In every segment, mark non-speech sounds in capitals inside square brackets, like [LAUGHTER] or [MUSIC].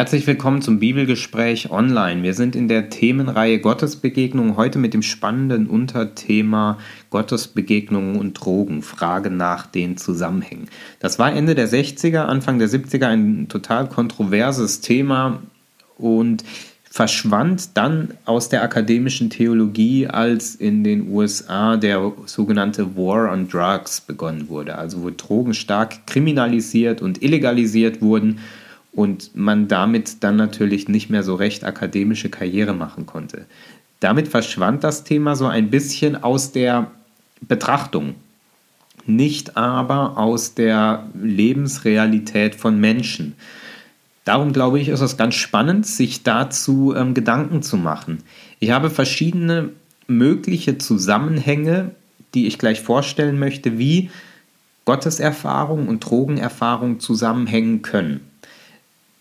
Herzlich willkommen zum Bibelgespräch online. Wir sind in der Themenreihe Gottesbegegnung heute mit dem spannenden Unterthema Gottesbegegnungen und Drogen, Frage nach den Zusammenhängen. Das war Ende der 60er, Anfang der 70er ein total kontroverses Thema und verschwand dann aus der akademischen Theologie, als in den USA der sogenannte War on Drugs begonnen wurde, also wo Drogen stark kriminalisiert und illegalisiert wurden und man damit dann natürlich nicht mehr so recht akademische Karriere machen konnte. Damit verschwand das Thema so ein bisschen aus der Betrachtung, nicht aber aus der Lebensrealität von Menschen. Darum glaube ich, ist es ganz spannend, sich dazu ähm, Gedanken zu machen. Ich habe verschiedene mögliche Zusammenhänge, die ich gleich vorstellen möchte, wie Gotteserfahrung und Drogenerfahrung zusammenhängen können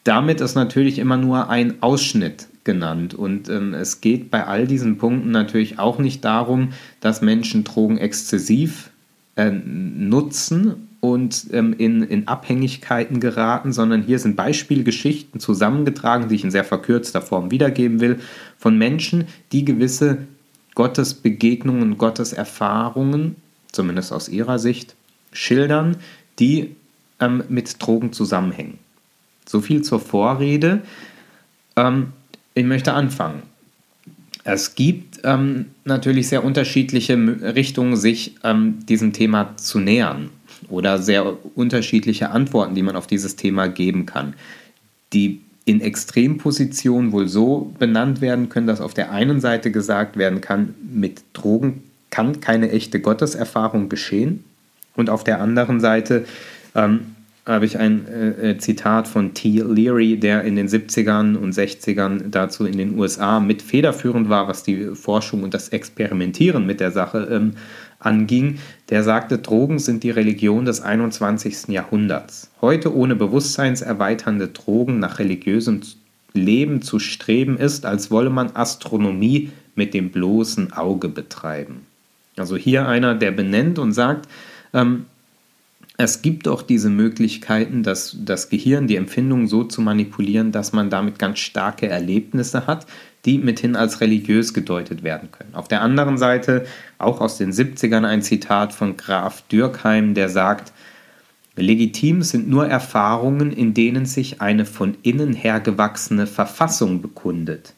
damit ist natürlich immer nur ein Ausschnitt genannt. Und ähm, es geht bei all diesen Punkten natürlich auch nicht darum, dass Menschen Drogen exzessiv äh, nutzen und ähm, in, in Abhängigkeiten geraten, sondern hier sind Beispielgeschichten zusammengetragen, die ich in sehr verkürzter Form wiedergeben will, von Menschen, die gewisse Gottesbegegnungen, Gotteserfahrungen, zumindest aus ihrer Sicht, schildern, die ähm, mit Drogen zusammenhängen. So viel zur Vorrede. Ähm, ich möchte anfangen. Es gibt ähm, natürlich sehr unterschiedliche Richtungen, sich ähm, diesem Thema zu nähern oder sehr unterschiedliche Antworten, die man auf dieses Thema geben kann, die in Extrempositionen wohl so benannt werden können, dass auf der einen Seite gesagt werden kann, mit Drogen kann keine echte Gotteserfahrung geschehen und auf der anderen Seite ähm, habe ich ein äh, äh Zitat von T. Leary, der in den 70ern und 60ern dazu in den USA mit federführend war, was die Forschung und das Experimentieren mit der Sache ähm, anging. Der sagte, Drogen sind die Religion des 21. Jahrhunderts. Heute ohne bewusstseinserweiternde Drogen nach religiösem Leben zu streben ist, als wolle man Astronomie mit dem bloßen Auge betreiben. Also hier einer, der benennt und sagt, ähm, es gibt auch diese Möglichkeiten, dass das Gehirn die Empfindungen so zu manipulieren, dass man damit ganz starke Erlebnisse hat, die mithin als religiös gedeutet werden können. Auf der anderen Seite auch aus den 70ern ein Zitat von Graf Dürkheim, der sagt, legitim sind nur Erfahrungen, in denen sich eine von innen her gewachsene Verfassung bekundet.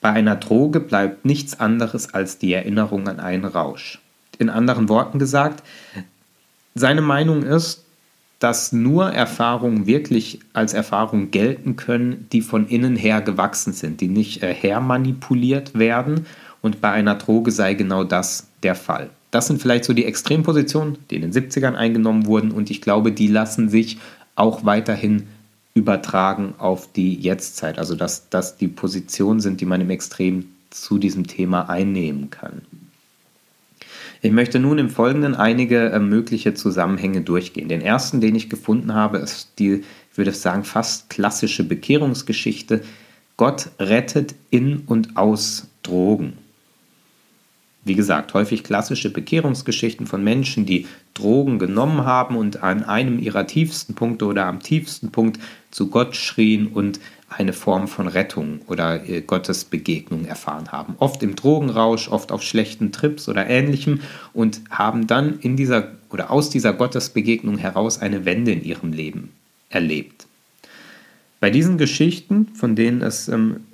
Bei einer Droge bleibt nichts anderes als die Erinnerung an einen Rausch. In anderen Worten gesagt, seine Meinung ist, dass nur Erfahrungen wirklich als Erfahrungen gelten können, die von innen her gewachsen sind, die nicht äh, hermanipuliert werden. Und bei einer Droge sei genau das der Fall. Das sind vielleicht so die Extrempositionen, die in den 70ern eingenommen wurden. Und ich glaube, die lassen sich auch weiterhin übertragen auf die Jetztzeit. Also dass das die Positionen sind, die man im Extrem zu diesem Thema einnehmen kann. Ich möchte nun im Folgenden einige äh, mögliche Zusammenhänge durchgehen. Den ersten, den ich gefunden habe, ist die, ich würde sagen, fast klassische Bekehrungsgeschichte. Gott rettet in und aus Drogen. Wie gesagt, häufig klassische Bekehrungsgeschichten von Menschen, die Drogen genommen haben und an einem ihrer tiefsten Punkte oder am tiefsten Punkt zu Gott schrien und eine Form von Rettung oder äh, Gottes Begegnung erfahren haben. Oft im Drogenrausch, oft auf schlechten Trips oder ähnlichem und haben dann in dieser oder aus dieser Gottesbegegnung heraus eine Wende in ihrem Leben erlebt. Bei diesen Geschichten, von denen es ähm, äh,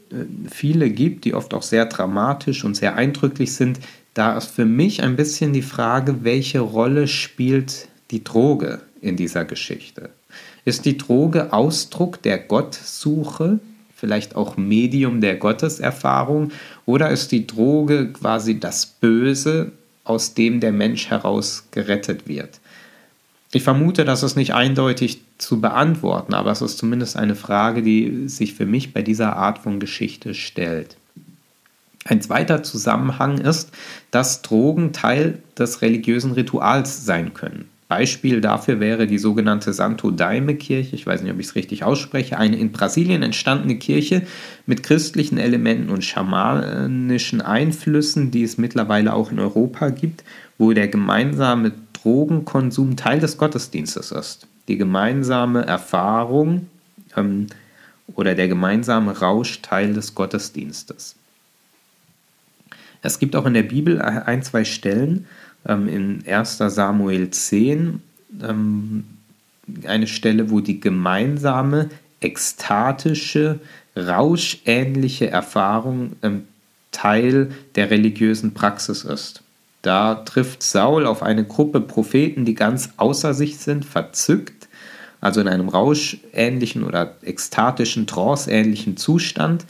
viele gibt, die oft auch sehr dramatisch und sehr eindrücklich sind, da ist für mich ein bisschen die Frage, welche Rolle spielt die Droge in dieser Geschichte? Ist die Droge Ausdruck der Gottsuche, vielleicht auch Medium der Gotteserfahrung, oder ist die Droge quasi das Böse, aus dem der Mensch heraus gerettet wird? Ich vermute, das ist nicht eindeutig zu beantworten, aber es ist zumindest eine Frage, die sich für mich bei dieser Art von Geschichte stellt. Ein zweiter Zusammenhang ist, dass Drogen Teil des religiösen Rituals sein können. Beispiel dafür wäre die sogenannte Santo Daime Kirche, ich weiß nicht, ob ich es richtig ausspreche, eine in Brasilien entstandene Kirche mit christlichen Elementen und schamanischen Einflüssen, die es mittlerweile auch in Europa gibt, wo der gemeinsame Drogenkonsum Teil des Gottesdienstes ist. Die gemeinsame Erfahrung ähm, oder der gemeinsame Rausch Teil des Gottesdienstes. Es gibt auch in der Bibel ein, zwei Stellen, ähm, in 1 Samuel 10, ähm, eine Stelle, wo die gemeinsame, ekstatische, rauschähnliche Erfahrung ähm, Teil der religiösen Praxis ist. Da trifft Saul auf eine Gruppe Propheten, die ganz außer sich sind, verzückt, also in einem rauschähnlichen oder ekstatischen, tranceähnlichen Zustand.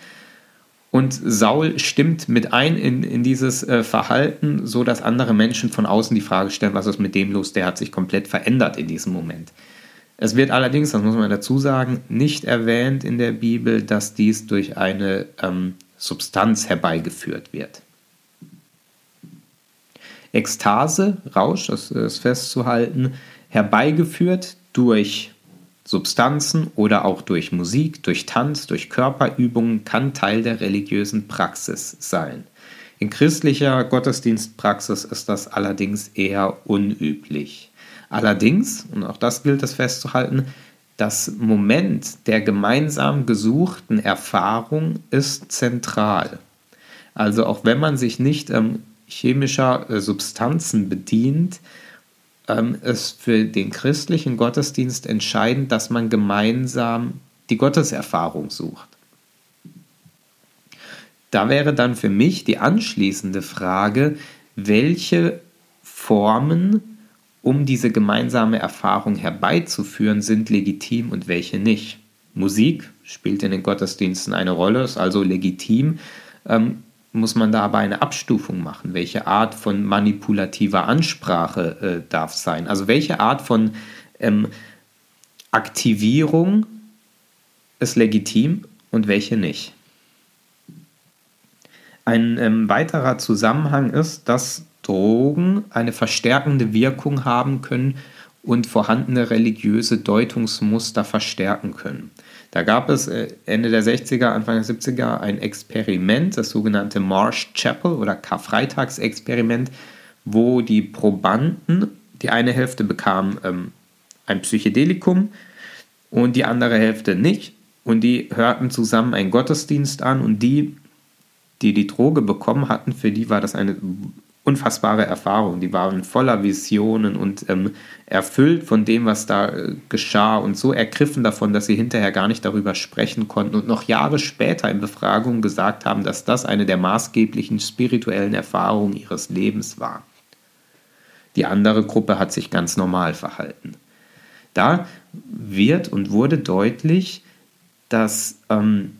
Und Saul stimmt mit ein in, in dieses äh, Verhalten, so dass andere Menschen von außen die Frage stellen, was ist mit dem los, der hat sich komplett verändert in diesem Moment. Es wird allerdings, das muss man dazu sagen, nicht erwähnt in der Bibel, dass dies durch eine ähm, Substanz herbeigeführt wird. Ekstase, Rausch, das ist festzuhalten, herbeigeführt durch Substanzen oder auch durch Musik, durch Tanz, durch Körperübungen kann Teil der religiösen Praxis sein. In christlicher Gottesdienstpraxis ist das allerdings eher unüblich. Allerdings, und auch das gilt es festzuhalten, das Moment der gemeinsam gesuchten Erfahrung ist zentral. Also auch wenn man sich nicht ähm, chemischer äh, Substanzen bedient, ähm, ist für den christlichen Gottesdienst entscheidend, dass man gemeinsam die Gotteserfahrung sucht. Da wäre dann für mich die anschließende Frage, welche Formen um diese gemeinsame Erfahrung herbeizuführen, sind legitim und welche nicht. Musik spielt in den Gottesdiensten eine Rolle, ist also legitim. Ähm, muss man da aber eine Abstufung machen? Welche Art von manipulativer Ansprache äh, darf sein? Also welche Art von ähm, Aktivierung ist legitim und welche nicht? Ein ähm, weiterer Zusammenhang ist, dass Drogen eine verstärkende Wirkung haben können und vorhandene religiöse Deutungsmuster verstärken können. Da gab es äh, Ende der 60er, Anfang der 70er ein Experiment, das sogenannte Marsh Chapel oder Karfreitagsexperiment, wo die Probanden, die eine Hälfte bekam ähm, ein Psychedelikum und die andere Hälfte nicht. Und die hörten zusammen einen Gottesdienst an und die, die die Droge bekommen hatten, für die war das eine unfassbare Erfahrung. Die waren voller Visionen und ähm, erfüllt von dem, was da äh, geschah und so ergriffen davon, dass sie hinterher gar nicht darüber sprechen konnten und noch Jahre später in Befragungen gesagt haben, dass das eine der maßgeblichen spirituellen Erfahrungen ihres Lebens war. Die andere Gruppe hat sich ganz normal verhalten. Da wird und wurde deutlich, dass ähm,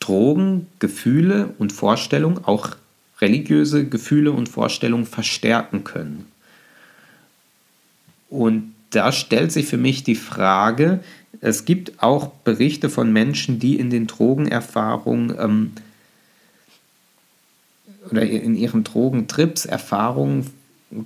Drogen, Gefühle und Vorstellungen auch religiöse Gefühle und Vorstellungen verstärken können. Und da stellt sich für mich die Frage, es gibt auch Berichte von Menschen, die in den Drogenerfahrungen ähm, oder in ihren Drogentrips Erfahrungen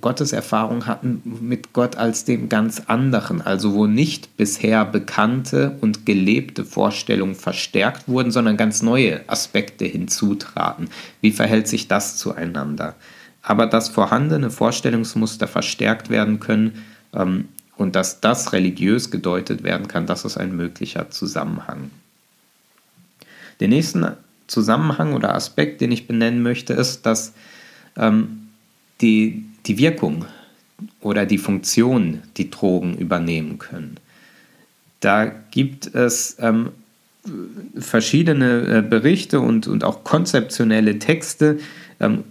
Gotteserfahrung hatten mit Gott als dem ganz anderen, also wo nicht bisher bekannte und gelebte Vorstellungen verstärkt wurden, sondern ganz neue Aspekte hinzutraten. Wie verhält sich das zueinander? Aber dass vorhandene Vorstellungsmuster verstärkt werden können ähm, und dass das religiös gedeutet werden kann, das ist ein möglicher Zusammenhang. Den nächsten Zusammenhang oder Aspekt, den ich benennen möchte, ist, dass ähm, die, die Wirkung oder die Funktion, die Drogen übernehmen können. Da gibt es ähm, verschiedene äh, Berichte und, und auch konzeptionelle Texte, ähm,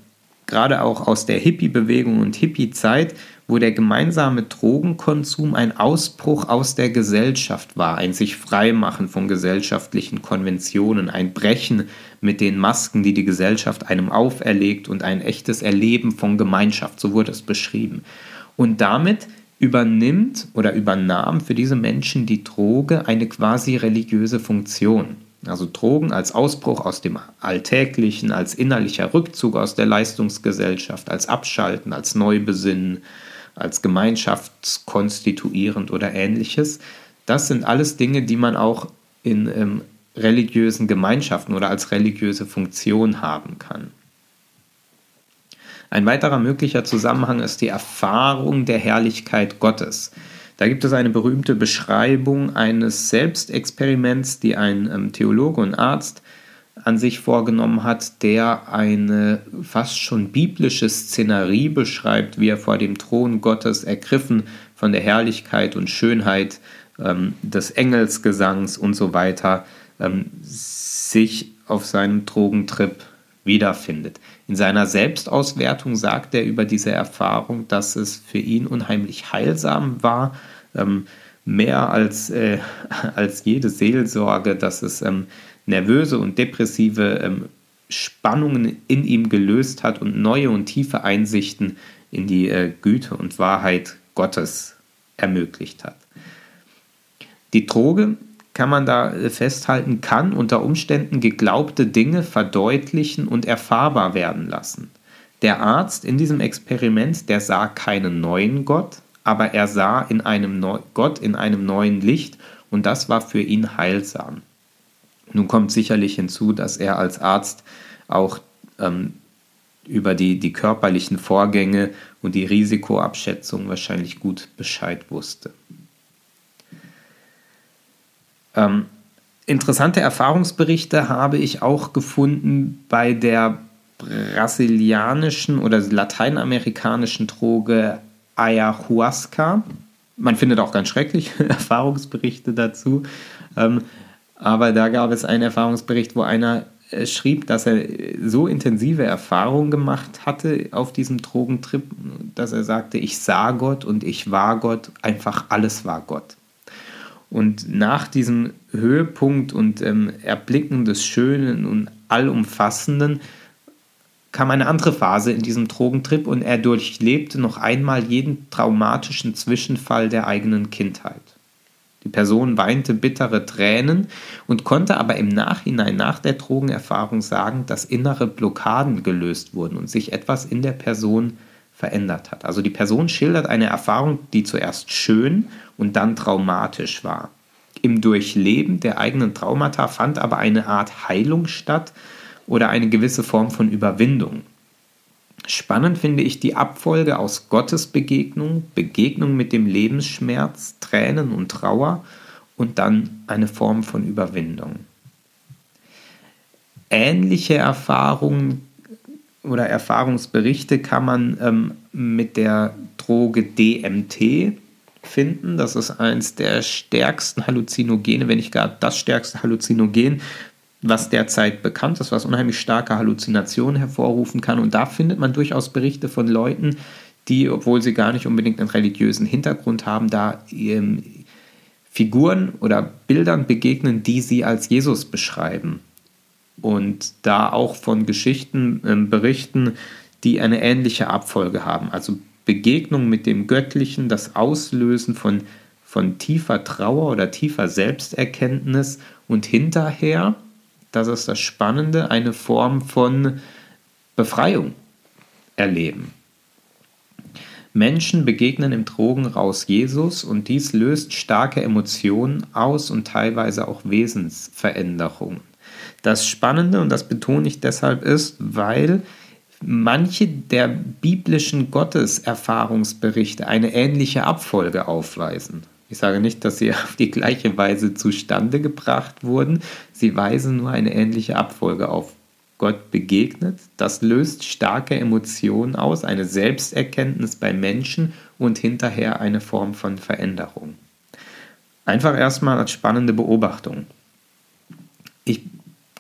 gerade auch aus der Hippie-Bewegung und Hippie-Zeit, wo der gemeinsame Drogenkonsum ein Ausbruch aus der Gesellschaft war, ein sich freimachen von gesellschaftlichen Konventionen, ein Brechen mit den Masken, die die Gesellschaft einem auferlegt und ein echtes Erleben von Gemeinschaft, so wurde es beschrieben. Und damit übernimmt oder übernahm für diese Menschen die Droge eine quasi religiöse Funktion. Also Drogen als Ausbruch aus dem Alltäglichen, als innerlicher Rückzug aus der Leistungsgesellschaft, als Abschalten, als Neubesinnen, als gemeinschaftskonstituierend oder ähnliches. Das sind alles Dinge, die man auch in ähm, religiösen Gemeinschaften oder als religiöse Funktion haben kann. Ein weiterer möglicher Zusammenhang ist die Erfahrung der Herrlichkeit Gottes. Da gibt es eine berühmte Beschreibung eines Selbstexperiments, die ein ähm, Theologe und Arzt an sich vorgenommen hat, der eine fast schon biblische Szenerie beschreibt, wie er vor dem Thron Gottes ergriffen von der Herrlichkeit und Schönheit ähm, des Engelsgesangs und so weiter ähm, sich auf seinem Drogentrip wiederfindet. In seiner Selbstauswertung sagt er über diese Erfahrung, dass es für ihn unheimlich heilsam war, ähm, mehr als, äh, [LAUGHS] als jede Seelsorge, dass es ähm, nervöse und depressive ähm, Spannungen in ihm gelöst hat und neue und tiefe Einsichten in die äh, Güte und Wahrheit Gottes ermöglicht hat. Die Droge kann man da äh, festhalten, kann unter Umständen geglaubte Dinge verdeutlichen und erfahrbar werden lassen. Der Arzt in diesem Experiment, der sah keinen neuen Gott, aber er sah in einem Neu Gott in einem neuen Licht und das war für ihn heilsam. Nun kommt sicherlich hinzu, dass er als Arzt auch ähm, über die, die körperlichen Vorgänge und die Risikoabschätzung wahrscheinlich gut Bescheid wusste. Ähm, interessante Erfahrungsberichte habe ich auch gefunden bei der brasilianischen oder lateinamerikanischen Droge Ayahuasca. Man findet auch ganz schreckliche [LAUGHS] Erfahrungsberichte dazu. Ähm, aber da gab es einen Erfahrungsbericht, wo einer äh, schrieb, dass er so intensive Erfahrungen gemacht hatte auf diesem Drogentrip, dass er sagte, ich sah Gott und ich war Gott, einfach alles war Gott. Und nach diesem Höhepunkt und ähm, Erblicken des Schönen und Allumfassenden kam eine andere Phase in diesem Drogentrip und er durchlebte noch einmal jeden traumatischen Zwischenfall der eigenen Kindheit. Die Person weinte bittere Tränen und konnte aber im Nachhinein nach der Drogenerfahrung sagen, dass innere Blockaden gelöst wurden und sich etwas in der Person verändert hat. Also die Person schildert eine Erfahrung, die zuerst schön und dann traumatisch war. Im Durchleben der eigenen Traumata fand aber eine Art Heilung statt oder eine gewisse Form von Überwindung. Spannend finde ich die Abfolge aus Gottesbegegnung, Begegnung mit dem Lebensschmerz, Tränen und Trauer und dann eine Form von Überwindung. Ähnliche Erfahrungen oder Erfahrungsberichte kann man ähm, mit der Droge DMT finden. Das ist eines der stärksten Halluzinogene, wenn nicht gar das stärkste Halluzinogen, was derzeit bekannt ist, was unheimlich starke Halluzinationen hervorrufen kann. Und da findet man durchaus Berichte von Leuten, die, obwohl sie gar nicht unbedingt einen religiösen Hintergrund haben, da ähm, Figuren oder Bildern begegnen, die sie als Jesus beschreiben und da auch von Geschichten äh, berichten, die eine ähnliche Abfolge haben. Also Begegnung mit dem Göttlichen, das Auslösen von, von tiefer Trauer oder tiefer Selbsterkenntnis und hinterher, das ist das Spannende, eine Form von Befreiung erleben. Menschen begegnen im Drogenraus Jesus und dies löst starke Emotionen aus und teilweise auch Wesensveränderungen. Das Spannende, und das betone ich deshalb, ist, weil manche der biblischen Gotteserfahrungsberichte eine ähnliche Abfolge aufweisen. Ich sage nicht, dass sie [LAUGHS] auf die gleiche Weise zustande gebracht wurden, sie weisen nur eine ähnliche Abfolge auf. Gott begegnet, das löst starke Emotionen aus, eine Selbsterkenntnis bei Menschen und hinterher eine Form von Veränderung. Einfach erstmal als spannende Beobachtung. Ich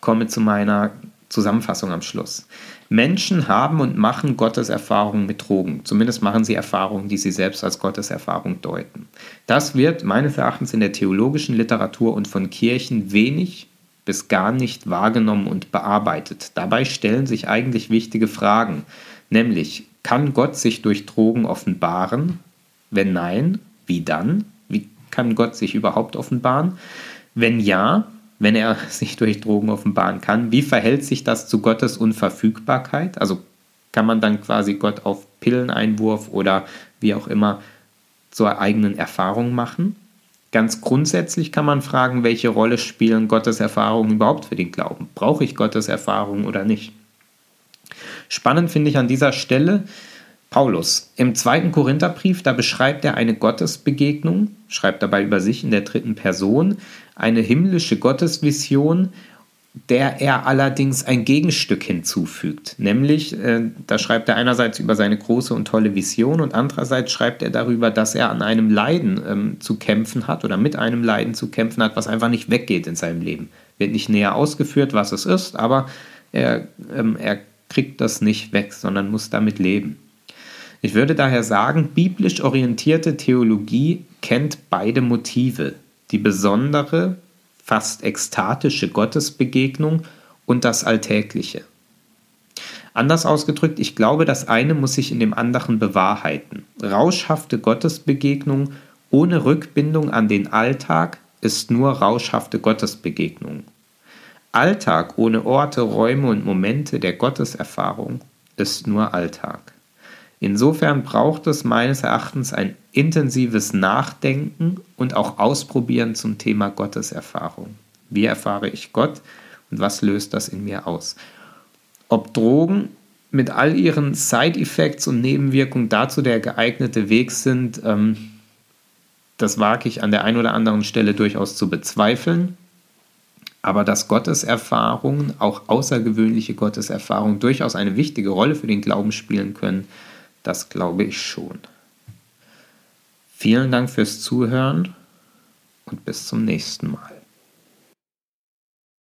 komme zu meiner Zusammenfassung am Schluss. Menschen haben und machen Gottes Erfahrungen mit Drogen. Zumindest machen sie Erfahrungen, die sie selbst als Gottes Erfahrung deuten. Das wird meines Erachtens in der theologischen Literatur und von Kirchen wenig bis gar nicht wahrgenommen und bearbeitet. Dabei stellen sich eigentlich wichtige Fragen, nämlich kann Gott sich durch Drogen offenbaren? Wenn nein, wie dann? Wie kann Gott sich überhaupt offenbaren? Wenn ja, wenn er [LAUGHS] sich durch Drogen offenbaren kann. Wie verhält sich das zu Gottes Unverfügbarkeit? Also kann man dann quasi Gott auf Pilleneinwurf oder wie auch immer zur eigenen Erfahrung machen? Ganz grundsätzlich kann man fragen, welche Rolle spielen Gottes Erfahrungen überhaupt für den Glauben? Brauche ich Gottes Erfahrungen oder nicht? Spannend finde ich an dieser Stelle, Paulus, im zweiten Korintherbrief, da beschreibt er eine Gottesbegegnung, schreibt dabei über sich in der dritten Person, eine himmlische Gottesvision, der er allerdings ein Gegenstück hinzufügt. Nämlich, äh, da schreibt er einerseits über seine große und tolle Vision und andererseits schreibt er darüber, dass er an einem Leiden ähm, zu kämpfen hat oder mit einem Leiden zu kämpfen hat, was einfach nicht weggeht in seinem Leben. Wird nicht näher ausgeführt, was es ist, aber er, ähm, er kriegt das nicht weg, sondern muss damit leben. Ich würde daher sagen, biblisch orientierte Theologie kennt beide Motive, die besondere, fast ekstatische Gottesbegegnung und das Alltägliche. Anders ausgedrückt, ich glaube, das eine muss sich in dem anderen bewahrheiten. Rauschhafte Gottesbegegnung ohne Rückbindung an den Alltag ist nur rauschhafte Gottesbegegnung. Alltag ohne Orte, Räume und Momente der Gotteserfahrung ist nur Alltag. Insofern braucht es meines Erachtens ein intensives Nachdenken und auch Ausprobieren zum Thema Gotteserfahrung. Wie erfahre ich Gott und was löst das in mir aus? Ob Drogen mit all ihren Side-Effects und Nebenwirkungen dazu der geeignete Weg sind, ähm, das wage ich an der einen oder anderen Stelle durchaus zu bezweifeln. Aber dass Gotteserfahrungen, auch außergewöhnliche Gotteserfahrungen, durchaus eine wichtige Rolle für den Glauben spielen können, das glaube ich schon. Vielen Dank fürs Zuhören und bis zum nächsten Mal.